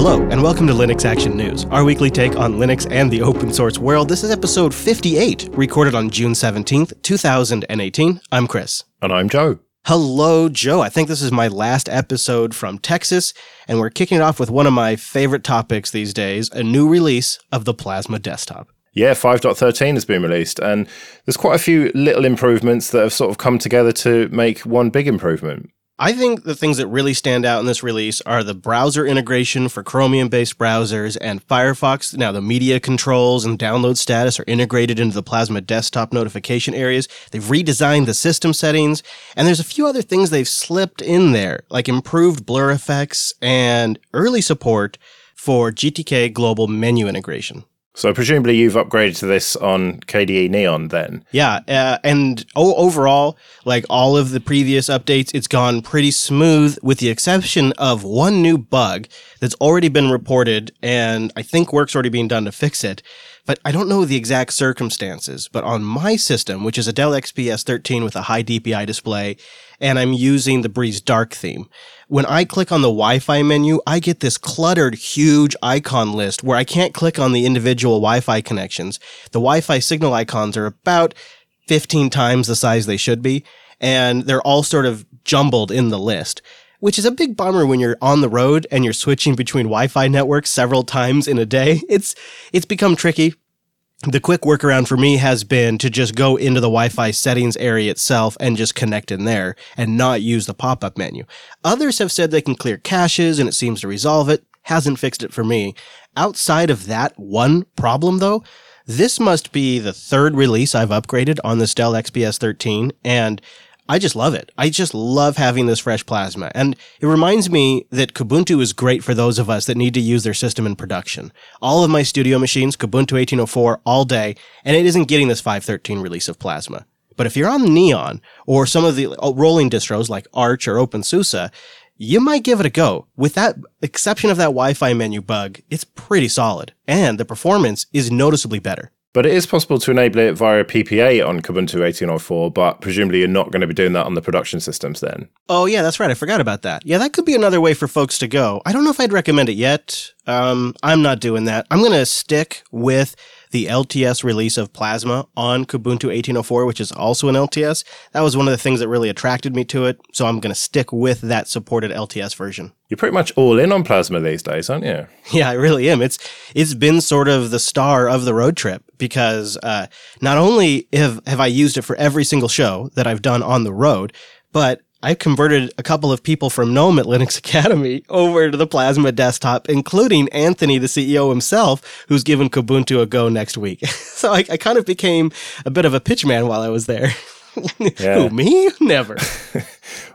Hello, and welcome to Linux Action News, our weekly take on Linux and the open source world. This is episode 58, recorded on June 17th, 2018. I'm Chris. And I'm Joe. Hello, Joe. I think this is my last episode from Texas, and we're kicking it off with one of my favorite topics these days a new release of the Plasma desktop. Yeah, 5.13 has been released, and there's quite a few little improvements that have sort of come together to make one big improvement. I think the things that really stand out in this release are the browser integration for Chromium based browsers and Firefox. Now, the media controls and download status are integrated into the Plasma desktop notification areas. They've redesigned the system settings, and there's a few other things they've slipped in there, like improved blur effects and early support for GTK global menu integration. So presumably you've upgraded to this on KDE Neon then. Yeah, uh, and o- overall, like all of the previous updates, it's gone pretty smooth, with the exception of one new bug that's already been reported, and I think work's already being done to fix it. But I don't know the exact circumstances. But on my system, which is a Dell XPS 13 with a high DPI display, and I'm using the Breeze Dark theme when I click on the Wi-Fi menu, I get this cluttered, huge icon list where I can't click on the individual Wi-Fi connections. The Wi-Fi signal icons are about 15 times the size they should be, and they're all sort of jumbled in the list. Which is a big bummer when you're on the road and you're switching between Wi-Fi networks several times in a day. It's it's become tricky the quick workaround for me has been to just go into the Wi-Fi settings area itself and just connect in there and not use the pop-up menu. Others have said they can clear caches and it seems to resolve it. Hasn't fixed it for me. Outside of that one problem though, this must be the third release I've upgraded on this Dell XPS 13 and I just love it. I just love having this fresh plasma. And it reminds me that Kubuntu is great for those of us that need to use their system in production. All of my studio machines, Kubuntu 1804 all day, and it isn't getting this 513 release of plasma. But if you're on Neon or some of the uh, rolling distros like Arch or OpenSUSE, you might give it a go. With that exception of that Wi-Fi menu bug, it's pretty solid, and the performance is noticeably better. But it is possible to enable it via PPA on Kubuntu 1804, but presumably you're not going to be doing that on the production systems then. Oh, yeah, that's right. I forgot about that. Yeah, that could be another way for folks to go. I don't know if I'd recommend it yet. Um, I'm not doing that. I'm going to stick with the LTS release of Plasma on Kubuntu 1804, which is also an LTS. That was one of the things that really attracted me to it. So I'm going to stick with that supported LTS version. You're pretty much all in on Plasma these days, aren't you? Yeah, I really am. It's it's been sort of the star of the road trip because uh, not only have have I used it for every single show that I've done on the road, but I converted a couple of people from GNOME at Linux Academy over to the Plasma desktop, including Anthony, the CEO himself, who's given Kubuntu a go next week. so I, I kind of became a bit of a pitchman while I was there. Who, me? Never.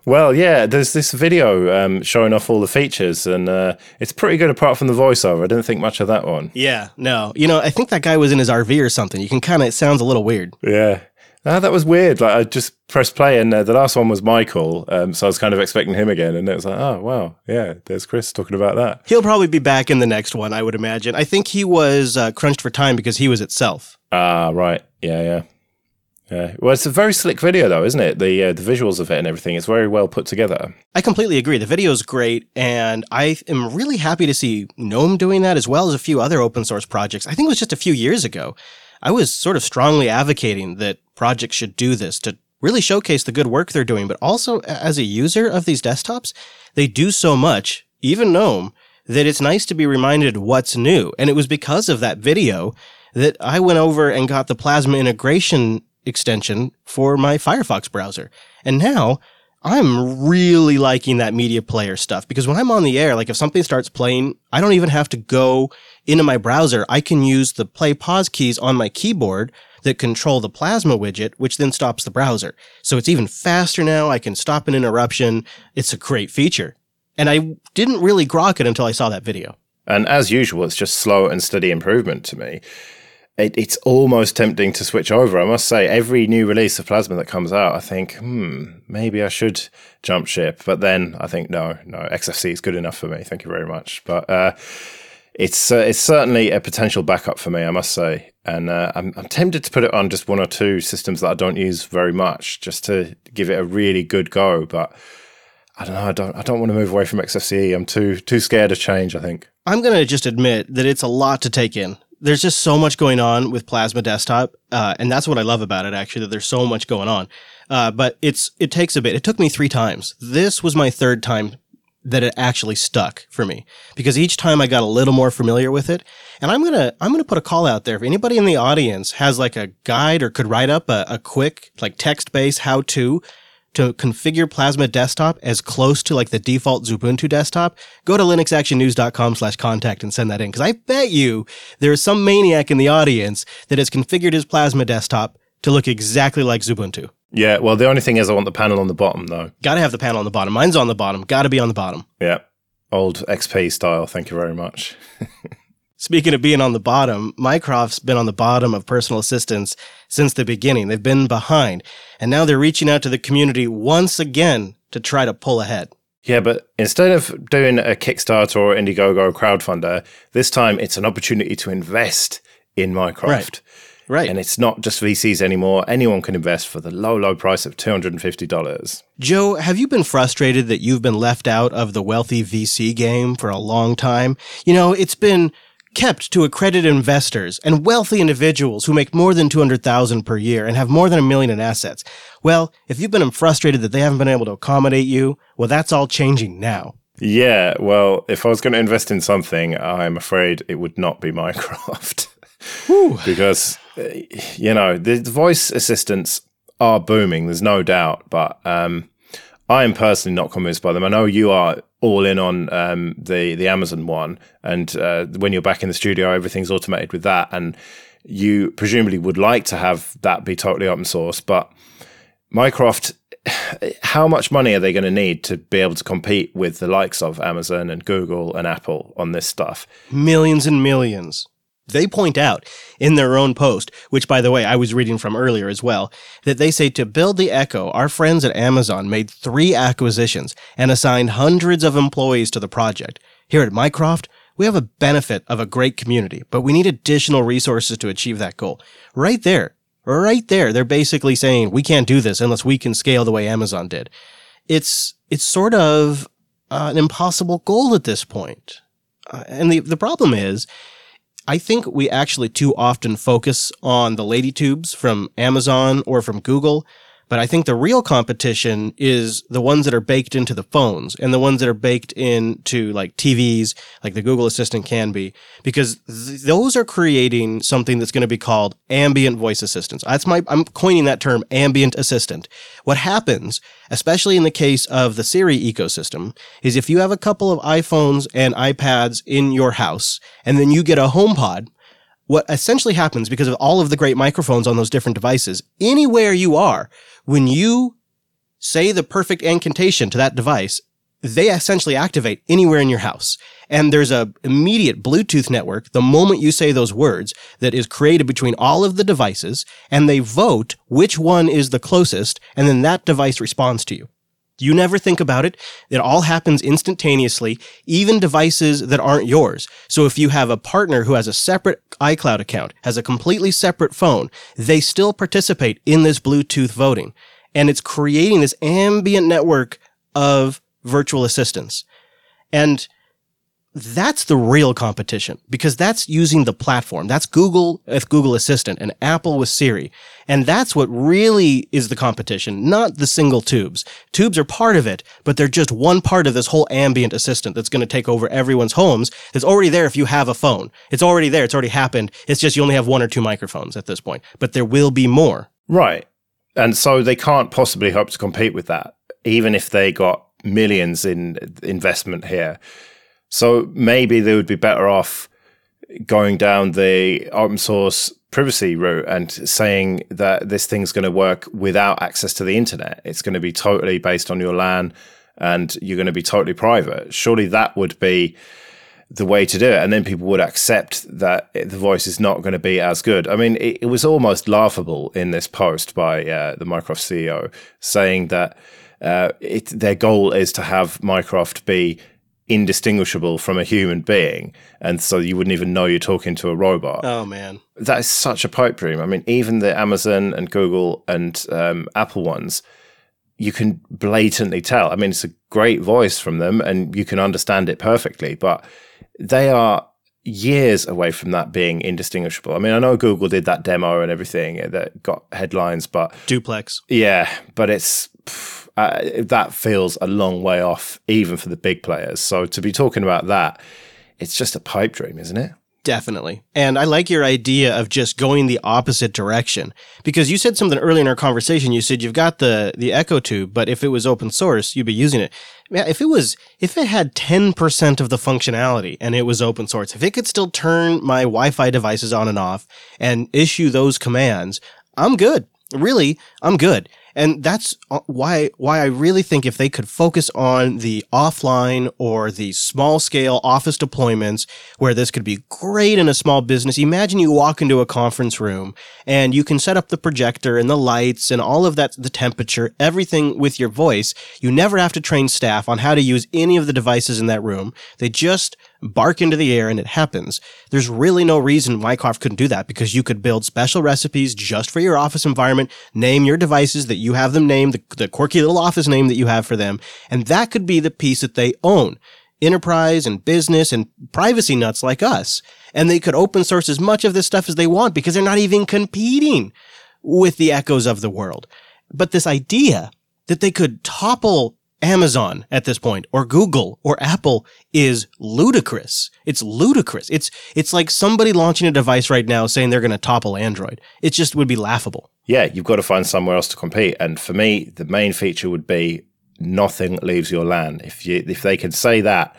well, yeah, there's this video um, showing off all the features, and uh, it's pretty good apart from the voiceover. I didn't think much of that one. Yeah, no. You know, I think that guy was in his RV or something. You can kind of, it sounds a little weird. Yeah. Ah, that was weird. Like I just pressed play, and uh, the last one was Michael, um, so I was kind of expecting him again, and it was like, oh wow, yeah, there's Chris talking about that. He'll probably be back in the next one, I would imagine. I think he was uh, crunched for time because he was itself. Ah, right, yeah, yeah, yeah. Well, it's a very slick video, though, isn't it? The uh, the visuals of it and everything. It's very well put together. I completely agree. The video is great, and I am really happy to see GNOME doing that as well as a few other open source projects. I think it was just a few years ago. I was sort of strongly advocating that projects should do this to really showcase the good work they're doing, but also as a user of these desktops, they do so much, even GNOME, that it's nice to be reminded what's new. And it was because of that video that I went over and got the Plasma integration extension for my Firefox browser. And now I'm really liking that media player stuff because when I'm on the air, like if something starts playing, I don't even have to go into my browser. I can use the play pause keys on my keyboard that control the Plasma widget, which then stops the browser. So it's even faster now. I can stop an interruption. It's a great feature. And I didn't really grok it until I saw that video. And as usual, it's just slow and steady improvement to me. It, it's almost tempting to switch over. I must say, every new release of Plasma that comes out, I think, hmm, maybe I should jump ship. But then I think, no, no, XFCE is good enough for me. Thank you very much. But uh, it's uh, it's certainly a potential backup for me, I must say. And uh, I'm, I'm tempted to put it on just one or two systems that I don't use very much, just to give it a really good go. But I don't know. I don't. I don't want to move away from XFCE. I'm too too scared of change. I think. I'm going to just admit that it's a lot to take in. There's just so much going on with Plasma Desktop, uh, and that's what I love about it. Actually, that there's so much going on. Uh, but it's it takes a bit. It took me three times. This was my third time that it actually stuck for me because each time I got a little more familiar with it. And I'm gonna I'm gonna put a call out there if anybody in the audience has like a guide or could write up a, a quick like text based how to to configure Plasma Desktop as close to like the default Xubuntu desktop, go to linuxactionnews.com slash contact and send that in. Cause I bet you there is some maniac in the audience that has configured his Plasma Desktop to look exactly like Xubuntu. Yeah, well, the only thing is I want the panel on the bottom, though. Got to have the panel on the bottom. Mine's on the bottom. Got to be on the bottom. Yeah, old XP style. Thank you very much. Speaking of being on the bottom, Mycroft's been on the bottom of personal assistants since the beginning. They've been behind, and now they're reaching out to the community once again to try to pull ahead. Yeah, but instead of doing a Kickstarter or Indiegogo crowdfunder, this time it's an opportunity to invest in Mycroft. Right. Right. And it's not just VCs anymore. Anyone can invest for the low, low price of $250. Joe, have you been frustrated that you've been left out of the wealthy VC game for a long time? You know, it's been kept to accredited investors and wealthy individuals who make more than 200,000 per year and have more than a million in assets. Well, if you've been frustrated that they haven't been able to accommodate you, well, that's all changing now. Yeah, well, if I was going to invest in something, I'm afraid it would not be Mycroft. because, you know, the voice assistants are booming, there's no doubt, but um, I am personally not convinced by them. I know you are all in on um, the the Amazon one, and uh, when you're back in the studio, everything's automated with that, and you presumably would like to have that be totally open source. But Mycroft, how much money are they going to need to be able to compete with the likes of Amazon and Google and Apple on this stuff? Millions and millions. They point out in their own post, which by the way, I was reading from earlier as well, that they say to build the Echo, our friends at Amazon made three acquisitions and assigned hundreds of employees to the project. Here at Mycroft, we have a benefit of a great community, but we need additional resources to achieve that goal. Right there, right there, they're basically saying we can't do this unless we can scale the way Amazon did. It's, it's sort of uh, an impossible goal at this point. Uh, and the, the problem is, I think we actually too often focus on the lady tubes from Amazon or from Google, but I think the real competition is the ones that are baked into the phones and the ones that are baked into like TVs, like the Google Assistant can be, because th- those are creating something that's going to be called ambient voice assistants. That's my, I'm coining that term, ambient assistant. What happens, especially in the case of the Siri ecosystem, is if you have a couple of iPhones and iPads in your house, and then you get a HomePod, what essentially happens because of all of the great microphones on those different devices, anywhere you are, when you say the perfect incantation to that device, they essentially activate anywhere in your house. And there's a immediate Bluetooth network the moment you say those words that is created between all of the devices and they vote which one is the closest and then that device responds to you. You never think about it. It all happens instantaneously, even devices that aren't yours. So if you have a partner who has a separate iCloud account, has a completely separate phone, they still participate in this Bluetooth voting. And it's creating this ambient network of virtual assistants. And that's the real competition because that's using the platform. That's Google with Google Assistant and Apple with Siri. And that's what really is the competition, not the single tubes. Tubes are part of it, but they're just one part of this whole ambient assistant that's going to take over everyone's homes. It's already there if you have a phone. It's already there. It's already happened. It's just you only have one or two microphones at this point, but there will be more. Right. And so they can't possibly hope to compete with that, even if they got millions in investment here so maybe they would be better off going down the open source privacy route and saying that this thing's going to work without access to the internet. It's going to be totally based on your LAN and you're going to be totally private. Surely that would be the way to do it. And then people would accept that the voice is not going to be as good. I mean, it, it was almost laughable in this post by uh, the Mycroft CEO saying that uh, it, their goal is to have Mycroft be indistinguishable from a human being, and so you wouldn't even know you're talking to a robot. Oh man, that is such a pipe dream. I mean, even the Amazon and Google and um, Apple ones, you can blatantly tell. I mean, it's a great voice from them and you can understand it perfectly, but they are years away from that being indistinguishable. I mean, I know Google did that demo and everything that got headlines, but duplex. Yeah, but it's uh, that feels a long way off, even for the big players. So to be talking about that, it's just a pipe dream, isn't it? Definitely. And I like your idea of just going the opposite direction because you said something earlier in our conversation. You said you've got the, the Echo Tube, but if it was open source, you'd be using it. If it was, if it had 10% of the functionality and it was open source, if it could still turn my Wi Fi devices on and off and issue those commands, I'm good. Really, I'm good. And that's uh, why why I really think if they could focus on the offline or the small scale office deployments where this could be great in a small business. Imagine you walk into a conference room and you can set up the projector and the lights and all of that the temperature, everything with your voice. You never have to train staff on how to use any of the devices in that room. They just bark into the air and it happens. There's really no reason Mycroft couldn't do that because you could build special recipes just for your office environment, name your devices that you have them named, the, the quirky little office name that you have for them, and that could be the piece that they own. Enterprise and business and privacy nuts like us. And they could open source as much of this stuff as they want because they're not even competing with the echoes of the world. But this idea that they could topple Amazon at this point or Google or Apple is ludicrous. It's ludicrous. It's it's like somebody launching a device right now saying they're going to topple Android. It just would be laughable. Yeah, you've got to find somewhere else to compete. And for me, the main feature would be nothing leaves your LAN. If you if they can say that,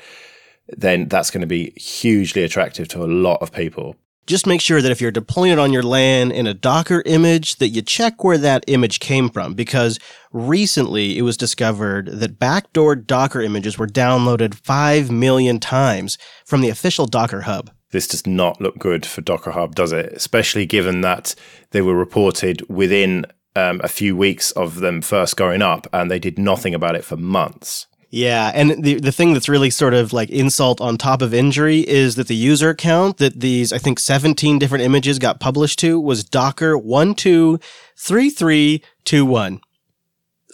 then that's going to be hugely attractive to a lot of people just make sure that if you're deploying it on your LAN in a Docker image, that you check where that image came from because recently it was discovered that backdoor Docker images were downloaded 5 million times from the official Docker Hub. This does not look good for Docker Hub, does it? Especially given that they were reported within um, a few weeks of them first going up and they did nothing about it for months. Yeah, and the the thing that's really sort of like insult on top of injury is that the user account that these I think 17 different images got published to was Docker 123321.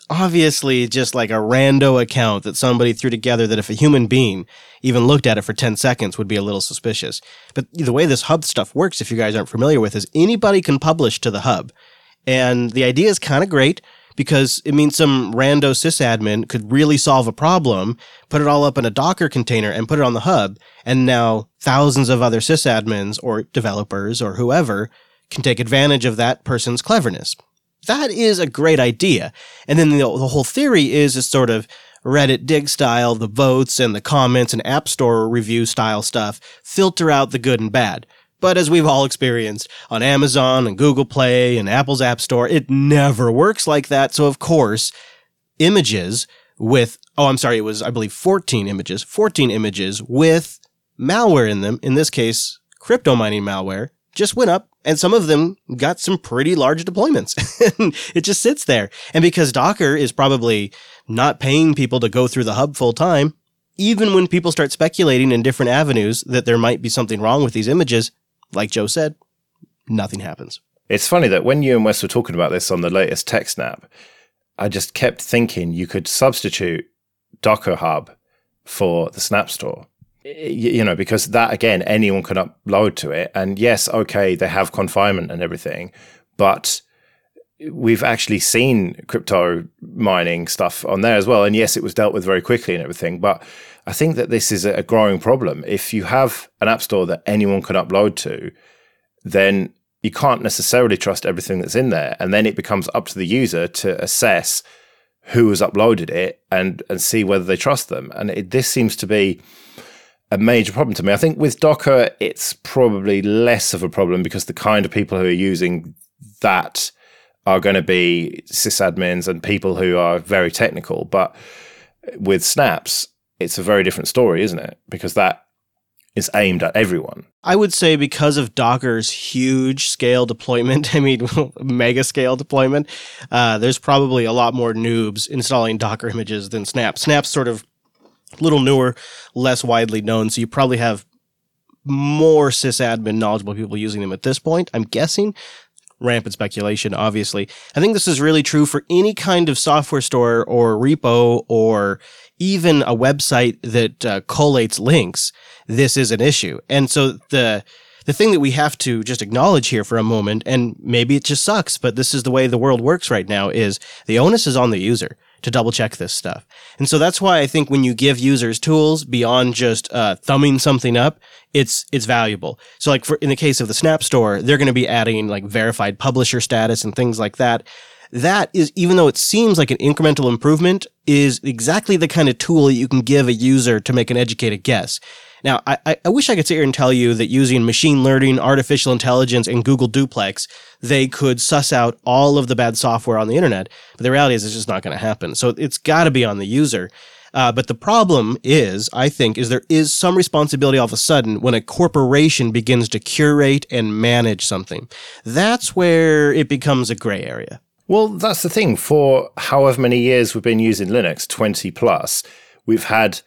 Obviously just like a rando account that somebody threw together that if a human being even looked at it for 10 seconds would be a little suspicious. But the way this hub stuff works if you guys aren't familiar with is anybody can publish to the hub. And the idea is kind of great because it means some rando sysadmin could really solve a problem, put it all up in a Docker container and put it on the hub. And now thousands of other sysadmins or developers or whoever can take advantage of that person's cleverness. That is a great idea. And then the, the whole theory is a sort of Reddit dig style, the votes and the comments and App Store review style stuff filter out the good and bad. But as we've all experienced on Amazon and Google Play and Apple's App Store, it never works like that. So, of course, images with, oh, I'm sorry, it was, I believe, 14 images, 14 images with malware in them, in this case, crypto mining malware, just went up and some of them got some pretty large deployments. it just sits there. And because Docker is probably not paying people to go through the hub full time, even when people start speculating in different avenues that there might be something wrong with these images, like Joe said, nothing happens. It's funny that when you and Wes were talking about this on the latest TechSnap, I just kept thinking you could substitute Docker Hub for the Snap Store. You know, because that again, anyone can upload to it. And yes, okay, they have confinement and everything, but we've actually seen crypto mining stuff on there as well. And yes, it was dealt with very quickly and everything. But I think that this is a growing problem. If you have an app store that anyone can upload to, then you can't necessarily trust everything that's in there. And then it becomes up to the user to assess who has uploaded it and, and see whether they trust them. And it, this seems to be a major problem to me. I think with Docker, it's probably less of a problem because the kind of people who are using that are going to be sysadmins and people who are very technical. But with snaps, it's a very different story, isn't it? Because that is aimed at everyone. I would say because of Docker's huge scale deployment, I mean, mega scale deployment, uh, there's probably a lot more noobs installing Docker images than Snap. Snap's sort of a little newer, less widely known, so you probably have more sysadmin knowledgeable people using them at this point, I'm guessing rampant speculation, obviously. I think this is really true for any kind of software store or repo or even a website that uh, collates links. This is an issue. And so the, the thing that we have to just acknowledge here for a moment, and maybe it just sucks, but this is the way the world works right now, is the onus is on the user to double check this stuff. And so that's why I think when you give users tools beyond just uh, thumbing something up, it's it's valuable. So like for in the case of the Snap Store, they're going to be adding like verified publisher status and things like that. That is even though it seems like an incremental improvement, is exactly the kind of tool that you can give a user to make an educated guess. Now, I, I wish I could sit here and tell you that using machine learning, artificial intelligence, and Google Duplex, they could suss out all of the bad software on the internet. But the reality is, it's just not going to happen. So it's got to be on the user. Uh, but the problem is, I think, is there is some responsibility all of a sudden when a corporation begins to curate and manage something. That's where it becomes a gray area. Well, that's the thing. For however many years we've been using Linux, 20 plus, we've had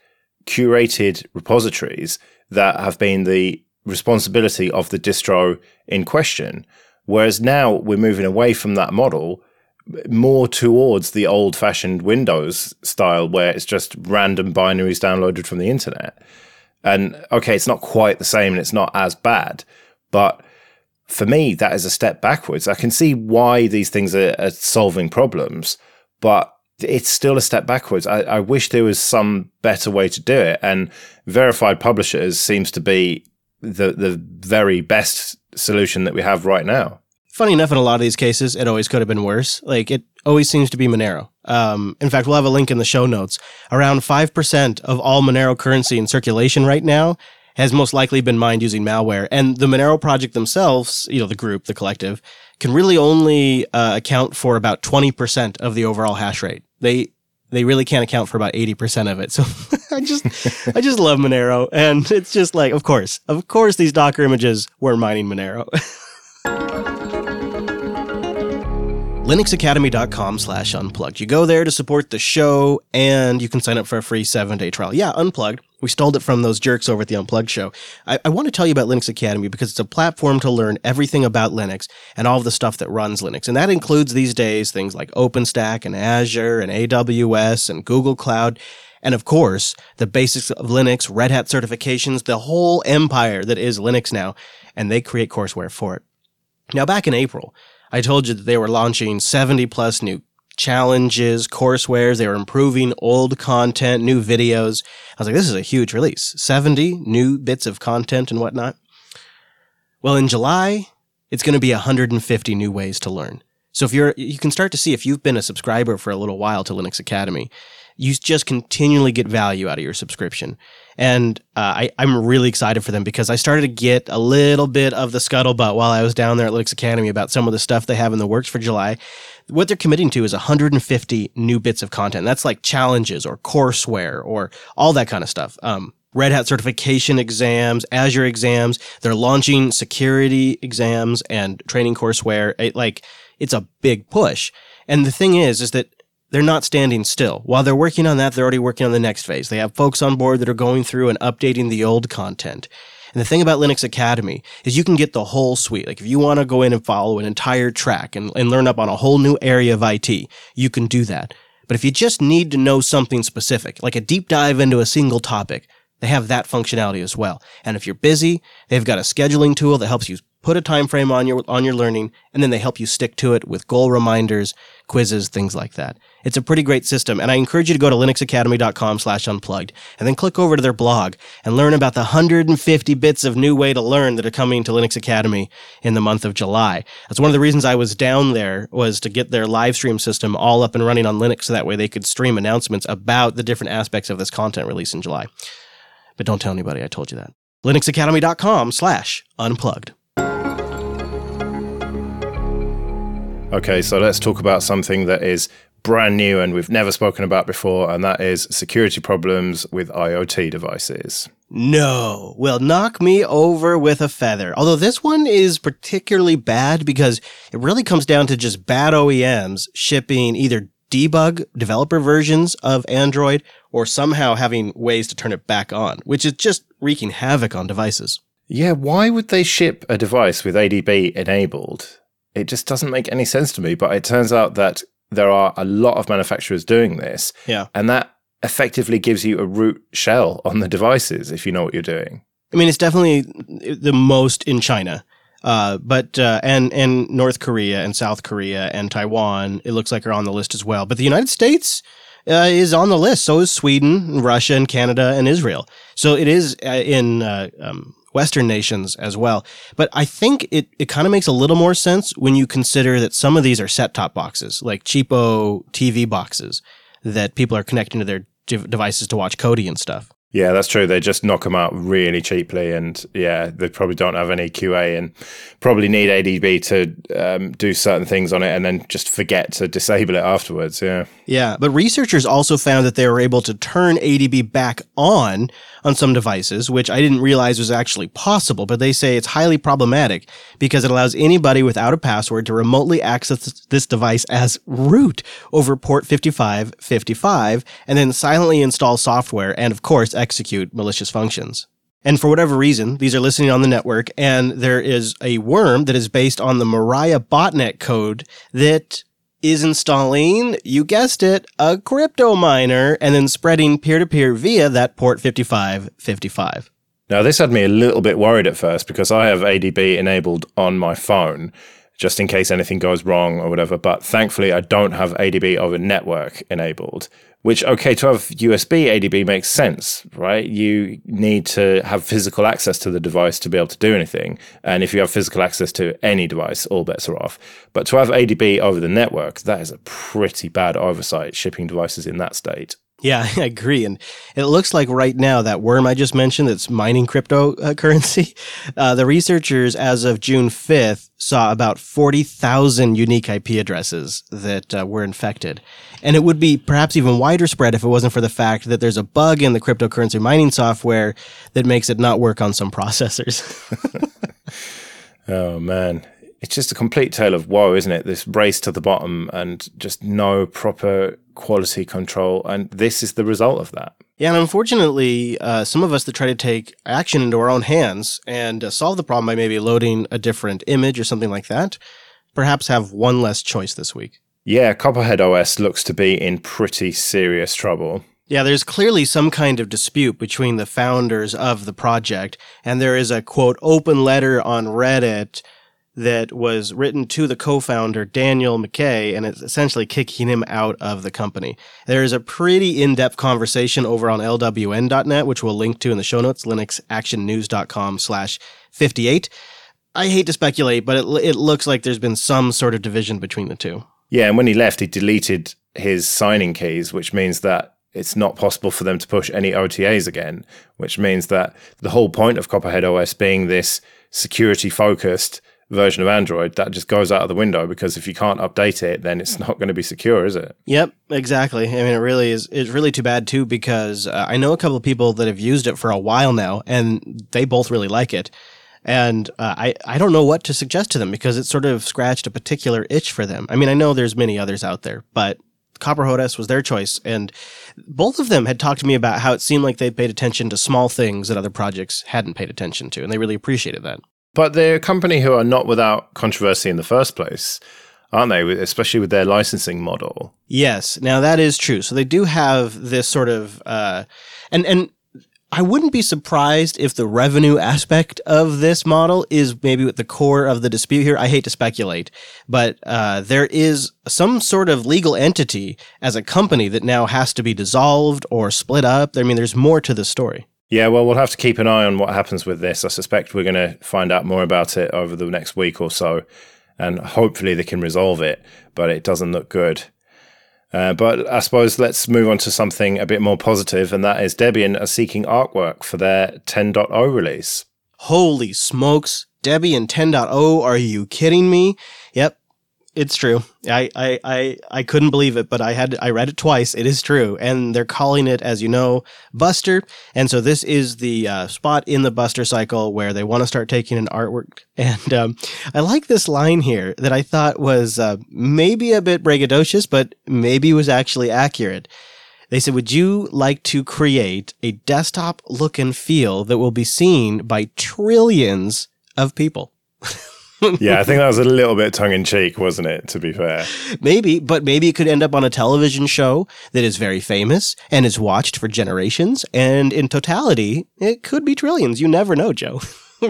curated repositories that have been the responsibility of the distro in question. Whereas now we're moving away from that model more towards the old fashioned Windows style where it's just random binaries downloaded from the internet. And okay, it's not quite the same and it's not as bad, but for me, that is a step backwards. I can see why these things are, are solving problems, but it's still a step backwards. I, I, wish there was some better way to do it. And verified publishers seems to be the the very best solution that we have right now. Funny enough, in a lot of these cases, it always could have been worse. Like it always seems to be Monero. Um, in fact, we'll have a link in the show notes. Around five percent of all Monero currency in circulation right now has most likely been mined using malware. And the Monero project themselves, you know, the group, the collective, can really only uh, account for about 20% of the overall hash rate. They they really can't account for about 80% of it. So I just I just love Monero and it's just like of course. Of course these Docker images were mining Monero. linuxacademy.com slash unplugged. You go there to support the show and you can sign up for a free seven day trial. Yeah, unplugged. We stole it from those jerks over at the Unplugged show. I, I, want to tell you about Linux Academy because it's a platform to learn everything about Linux and all of the stuff that runs Linux. And that includes these days things like OpenStack and Azure and AWS and Google Cloud. And of course, the basics of Linux, Red Hat certifications, the whole empire that is Linux now. And they create courseware for it. Now, back in April, I told you that they were launching 70 plus new challenges, courseware. They were improving old content, new videos. I was like, this is a huge release. 70 new bits of content and whatnot. Well, in July, it's going to be 150 new ways to learn. So if you're, you can start to see if you've been a subscriber for a little while to Linux Academy, you just continually get value out of your subscription. And uh, I, I'm really excited for them because I started to get a little bit of the scuttlebutt while I was down there at Linux Academy about some of the stuff they have in the works for July. What they're committing to is 150 new bits of content. That's like challenges or courseware or all that kind of stuff. Um, Red Hat certification exams, Azure exams. They're launching security exams and training courseware. It, like it's a big push. And the thing is, is that they're not standing still. While they're working on that, they're already working on the next phase. They have folks on board that are going through and updating the old content. And the thing about Linux Academy is you can get the whole suite. Like if you want to go in and follow an entire track and, and learn up on a whole new area of IT, you can do that. But if you just need to know something specific, like a deep dive into a single topic, they have that functionality as well. And if you're busy, they've got a scheduling tool that helps you put a time frame on your on your learning and then they help you stick to it with goal reminders quizzes things like that. It's a pretty great system and i encourage you to go to linuxacademy.com slash unplugged and then click over to their blog and learn about the 150 bits of new way to learn that are coming to linux academy in the month of july. That's one of the reasons i was down there was to get their live stream system all up and running on linux so that way they could stream announcements about the different aspects of this content release in july. But don't tell anybody i told you that. linuxacademy.com slash unplugged Okay, so let's talk about something that is brand new and we've never spoken about before, and that is security problems with IoT devices. No. Well, knock me over with a feather. Although this one is particularly bad because it really comes down to just bad OEMs shipping either debug developer versions of Android or somehow having ways to turn it back on, which is just wreaking havoc on devices. Yeah, why would they ship a device with ADB enabled It just doesn't make any sense to me. But it turns out that there are a lot of manufacturers doing this. Yeah. And that effectively gives you a root shell on the devices if you know what you're doing. I mean, it's definitely the most in China. Uh, but uh, and and North Korea and South Korea and Taiwan, it looks like are on the list as well. But the United States uh, is on the list. So is Sweden, Russia, and Canada and Israel. So it is uh, in uh, um, Western nations as well. But I think it, it kind of makes a little more sense when you consider that some of these are set top boxes, like cheapo TV boxes that people are connecting to their devices to watch Kodi and stuff. Yeah, that's true. They just knock them out really cheaply, and yeah, they probably don't have any QA, and probably need ADB to um, do certain things on it, and then just forget to disable it afterwards. Yeah, yeah. But researchers also found that they were able to turn ADB back on on some devices, which I didn't realize was actually possible. But they say it's highly problematic because it allows anybody without a password to remotely access this device as root over port 5555, and then silently install software, and of course execute malicious functions. And for whatever reason, these are listening on the network, and there is a worm that is based on the Mirai botnet code that is installing, you guessed it, a crypto miner and then spreading peer to peer via that port 5555. Now, this had me a little bit worried at first because I have ADB enabled on my phone just in case anything goes wrong or whatever. But thankfully, I don't have ADB over network enabled, which, okay, to have USB ADB makes sense, right? You need to have physical access to the device to be able to do anything. And if you have physical access to any device, all bets are off. But to have ADB over the network, that is a pretty bad oversight shipping devices in that state. Yeah, I agree. And it looks like right now that worm I just mentioned that's mining cryptocurrency, uh, the researchers as of June 5th saw about 40,000 unique IP addresses that uh, were infected. And it would be perhaps even wider spread if it wasn't for the fact that there's a bug in the cryptocurrency mining software that makes it not work on some processors. oh, man it's just a complete tale of woe, isn't it? This race to the bottom and just no proper quality control. And this is the result of that. Yeah, and unfortunately, uh, some of us that try to take action into our own hands and uh, solve the problem by maybe loading a different image or something like that, perhaps have one less choice this week. Yeah, Copperhead OS looks to be in pretty serious trouble. Yeah, there's clearly some kind of dispute between the founders of the project, and there is a quote open letter on Reddit that was written to the co-founder Daniel Micay, and it's essentially kicking him out of the company. There is a pretty in-depth conversation over on lwn.net, which we'll link to in the show notes, linuxactionnews.com slash 58. I hate to speculate, but it, it looks like there's been some sort of division between the two. Yeah, and when he left, he deleted his signing keys, which means that it's not possible for them to push any OTAs again, which means that the whole point of Copperhead OS being this security focused version of Android, that just goes out of the window because if you can't update it, then it's not going to be secure, is it? Yep, exactly. I mean, it really is. It's really too bad too because uh, I know a couple of people that have used it for a while now, and they both really like it. And uh, I I don't know what to suggest to them because it sort of scratched a particular itch for them. I mean, I know there's many others out there, but Copperhead OS was their choice, and both of them had talked to me about how it seemed like they paid attention to small things that other projects hadn't paid attention to, and they really appreciated that. But they're a company who are not without controversy in the first place, aren't they? Especially with their licensing model. Yes. Now that is true. So they do have this sort of, uh, and and I wouldn't be surprised if the revenue aspect of this model is maybe at the core of the dispute here. I hate to speculate, but uh, there is some sort of legal entity as a company that now has to be dissolved or split up. I mean, there's more to the story. Yeah, well, we'll have to keep an eye on what happens with this. I suspect we're going to find out more about it over the next week or so, and hopefully they can resolve it, but it doesn't look good. Uh, but I suppose let's move on to something a bit more positive, and that is Debian are seeking artwork for their 10.0 release. Holy smokes. Debian 10.0, are you kidding me? It's true. I, I, I, I couldn't believe it, but I had I read it twice. It is true, and they're calling it, as you know, Buster. And so this is the uh, spot in the Buster cycle where they want to start taking an artwork. And um, I like this line here that I thought was uh, maybe a bit braggadocious, but maybe was actually accurate. They said, "Would you like to create a desktop look and feel that will be seen by trillions of people?" yeah, I think that was a little bit tongue in cheek, wasn't it? To be fair, maybe, but maybe it could end up on a television show that is very famous and is watched for generations. And in totality, it could be trillions. You never know, Joe.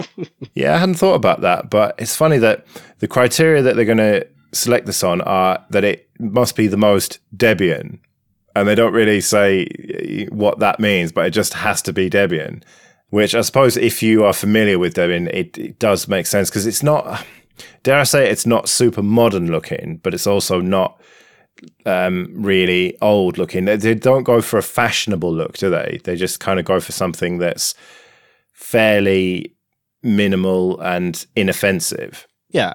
yeah, I hadn't thought about that, but it's funny that the criteria that they're going to select this on are that it must be the most Debian. And they don't really say eh, what that means, but it just has to be Debian. Which I suppose, if you are familiar with Debian, it, it does make sense because it's not, dare I say, it's not super modern looking, but it's also not um, really old looking. They, they don't go for a fashionable look, do they? They just kind of go for something that's fairly minimal and inoffensive. Yeah,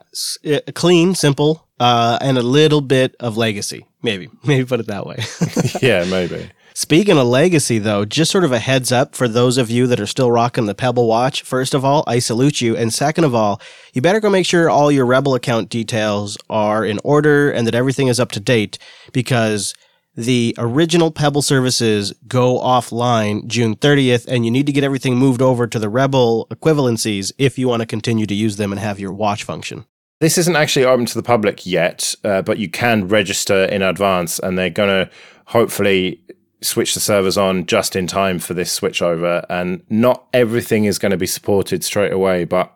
clean, simple, uh, and a little bit of legacy. Maybe, maybe put it that way. yeah, maybe. Speaking of legacy, though, just sort of a heads up for those of you that are still rocking the Pebble Watch. First of all, I salute you. And second of all, you better go make sure all your Rebble account details are in order and that everything is up to date because the original Pebble services go offline June 30th, and you need to get everything moved over to the Rebble equivalencies if you want to continue to use them and have your watch function. This isn't actually open to the public yet, uh, but you can register in advance, and they're going to hopefully switch the servers on just in time for this switchover. And not everything is going to be supported straight away, but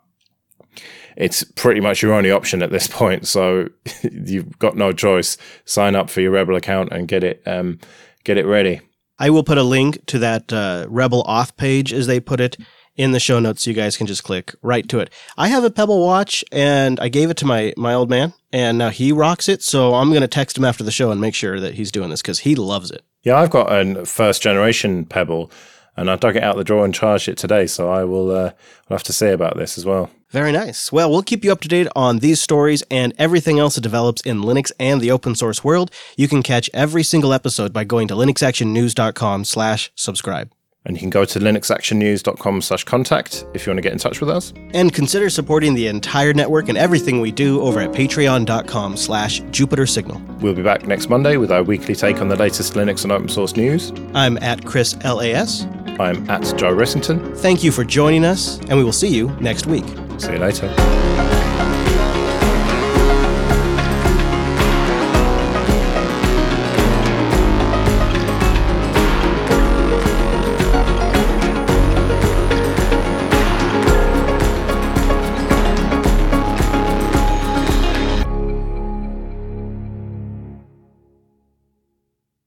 it's pretty much your only option at this point. So you've got no choice. Sign up for your Rebble account and get it um, get it ready. I will put a link to that uh, Rebble off page, as they put it, in the show notes. So you guys can just click right to it. I have a Pebble watch, and I gave it to my my old man, and now he rocks it. So I'm going to text him after the show and make sure that he's doing this because he loves it. Yeah, I've got a first generation Pebble, and I dug it out the drawer and charged it today. So I will uh, have to say about this as well. Very nice. Well, we'll keep you up to date on these stories and everything else that develops in Linux and the open source world. You can catch every single episode by going to linuxactionnews.com slash subscribe. And you can go to linuxactionnews.com slash contact if you want to get in touch with us. And consider supporting the entire network and everything we do over at patreon.com slash Jupiter Signal. We'll be back next Monday with our weekly take on the latest Linux and open source news. I'm at Chris LAS. I'm at Joe Ressington. Thank you for joining us, and we will see you next week. See you later.